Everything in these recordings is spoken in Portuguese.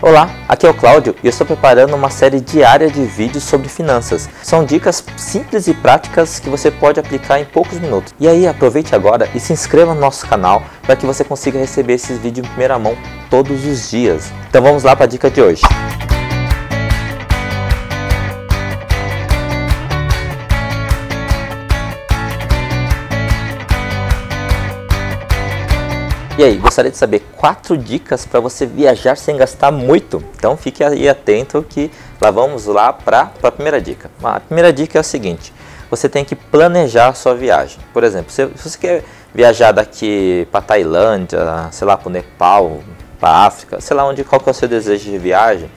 Olá, aqui é o Cláudio e eu estou preparando uma série diária de vídeos sobre finanças. São dicas simples e práticas que você pode aplicar em poucos minutos. E aí aproveite agora e se inscreva no nosso canal para que você consiga receber esses vídeos em primeira mão todos os dias. Então vamos lá para a dica de hoje. E aí, gostaria de saber quatro dicas para você viajar sem gastar muito? Então fique aí atento que lá vamos lá para a primeira dica. A primeira dica é o seguinte: você tem que planejar a sua viagem. Por exemplo, se, você quer viajar daqui para Tailândia, sei lá, para o Nepal, para África, sei lá onde, qual que é o seu desejo de viagem?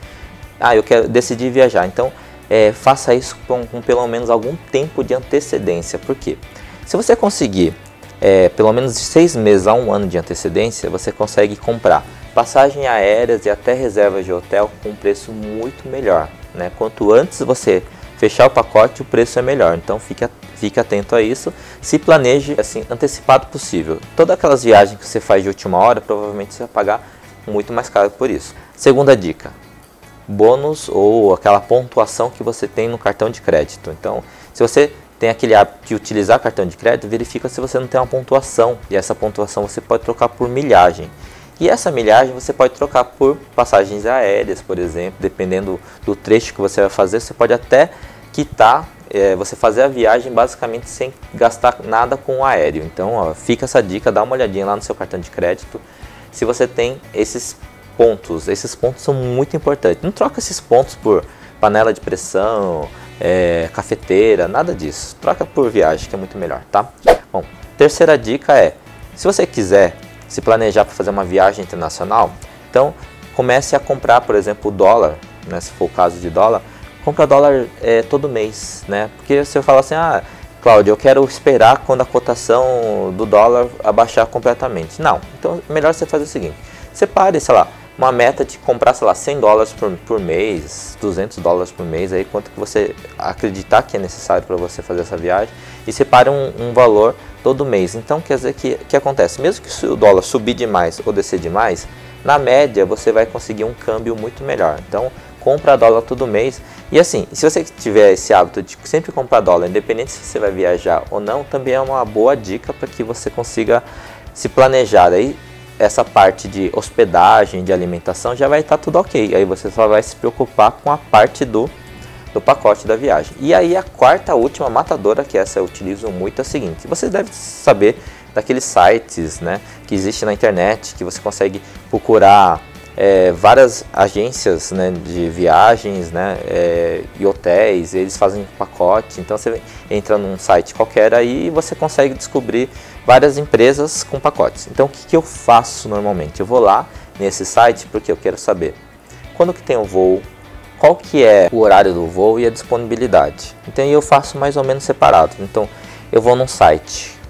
Ah, eu quero decidir viajar. Então é, faça isso com, com pelo menos algum tempo de antecedência. Por quê? Se você conseguir é, pelo menos de seis meses a um ano de antecedência, você consegue comprar passagem aéreas e até reservas de hotel com um preço muito melhor. Né? Quanto antes você fechar o pacote, o preço é melhor. Então fique, fique atento a isso. Se planeje assim antecipado possível. Todas aquelas viagens que você faz de última hora, provavelmente você vai pagar muito mais caro por isso. Segunda dica: bônus ou aquela pontuação que você tem no cartão de crédito. Então, se você tem aquele hábito de utilizar cartão de crédito, verifica se você não tem uma pontuação. E essa pontuação você pode trocar por milhagem. E essa milhagem você pode trocar por passagens aéreas, por exemplo, dependendo do trecho que você vai fazer, você pode até quitar, é, você fazer a viagem basicamente sem gastar nada com o aéreo. Então, ó, fica essa dica, dá uma olhadinha lá no seu cartão de crédito. Se você tem esses pontos, esses pontos são muito importantes. Não troca esses pontos por panela de pressão, é, cafeteira, nada disso. Troca por viagem, que é muito melhor, tá? Bom, terceira dica é, se você quiser se planejar para fazer uma viagem internacional, então comece a comprar, por exemplo, dólar, né, se for o caso de dólar, compra dólar é, todo mês, né? Porque se eu falar assim, ah, Cláudio, eu quero esperar quando a cotação do dólar abaixar completamente. Não, então é melhor você fazer o seguinte, separe, sei lá, uma meta de comprar, sei lá, 100 dólares por, por mês, 200 dólares por mês, aí quanto que você acreditar que é necessário para você fazer essa viagem e separe um, um, valor todo mês. Então quer dizer que que acontece, mesmo que o dólar subir demais ou descer demais, na média você vai conseguir um câmbio muito melhor. Então compra dólar todo mês. E assim, se você tiver esse hábito de sempre comprar dólar, independente se você vai viajar ou não, também é uma boa dica para que você consiga se planejar. Aí essa parte de hospedagem, de alimentação já vai estar tá tudo ok. Aí você só vai se preocupar com a parte do, do pacote da viagem. E aí a quarta, última matadora, que essa eu utilizo muito, é a seguinte. Você deve saber daqueles sites né, que existem na internet, que você consegue procurar é, várias agências né, de viagens né, é, e hotéis, eles fazem pacote. Então você entra num site qualquer aí e você consegue descobrir várias empresas com pacotes. Então o que, que eu faço normalmente? Eu vou lá nesse site porque eu quero saber quando que tem o voo, qual que é o horário do voo e a disponibilidade. Então eu faço mais ou menos separado. Então eu vou num site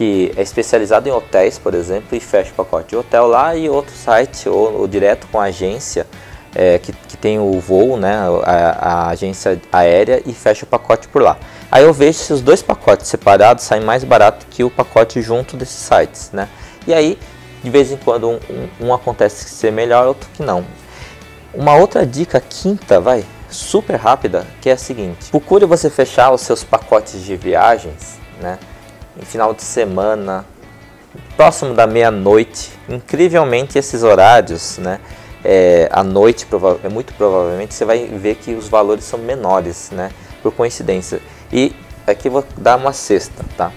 que é especializado em hotéis, por exemplo, e fecho o pacote de hotel lá e outro site ou, ou direto com a agência é, que, que tem o voo, né, a, a, agência aérea e fecha o pacote por lá. Aí eu vejo se os dois pacotes separados saem mais barato que o pacote junto desses sites, né? E aí, de vez em quando, um, um, um acontece ser melhor, outro que não. Uma outra dica quinta, vai, super rápida, que é a seguinte: procure você fechar os seus pacotes de viagens, né? Em final de semana, próximo da meia-noite. Incrivelmente, esses horários, né? É, à noite, é muito provavelmente, você vai ver que os valores são menores, né? Por coincidência. E aqui vou dar uma cesta, tá?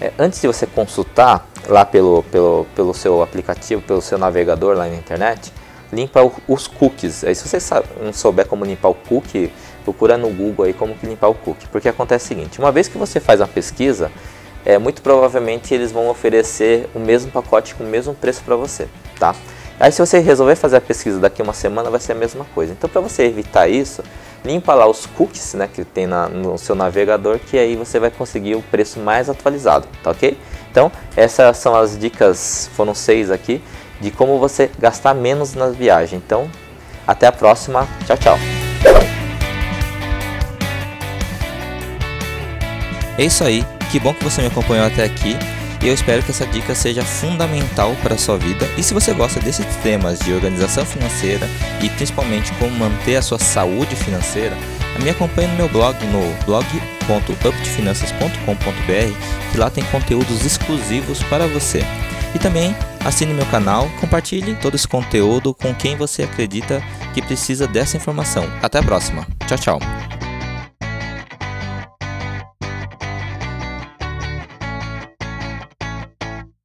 É, antes de você consultar lá pelo, pelo, pelo seu aplicativo, pelo seu navegador lá na internet, limpa o, os cookies. Aí se você sabe, não souber como limpar o cookie, procura no Google aí como que limpar o cookie. Porque acontece o seguinte, uma vez que você faz uma pesquisa, é, muito provavelmente eles vão oferecer o mesmo pacote com o mesmo preço para você, tá? Aí se você resolver fazer a pesquisa daqui uma semana, vai ser a mesma coisa. Então para você evitar isso, limpa lá os cookies né, que tem na, no seu navegador, que aí você vai conseguir o preço mais atualizado, tá ok? Então, essas são as dicas, foram seis aqui, de como você gastar menos nas viagens. Então, até a próxima, tchau, tchau! É isso aí, que bom que você me acompanhou até aqui. Eu espero que essa dica seja fundamental para a sua vida. E se você gosta desses temas de organização financeira e principalmente como manter a sua saúde financeira, me acompanhe no meu blog no blog.updefinanças.com.br, que lá tem conteúdos exclusivos para você. E também assine meu canal, compartilhe todo esse conteúdo com quem você acredita que precisa dessa informação. Até a próxima. Tchau, tchau.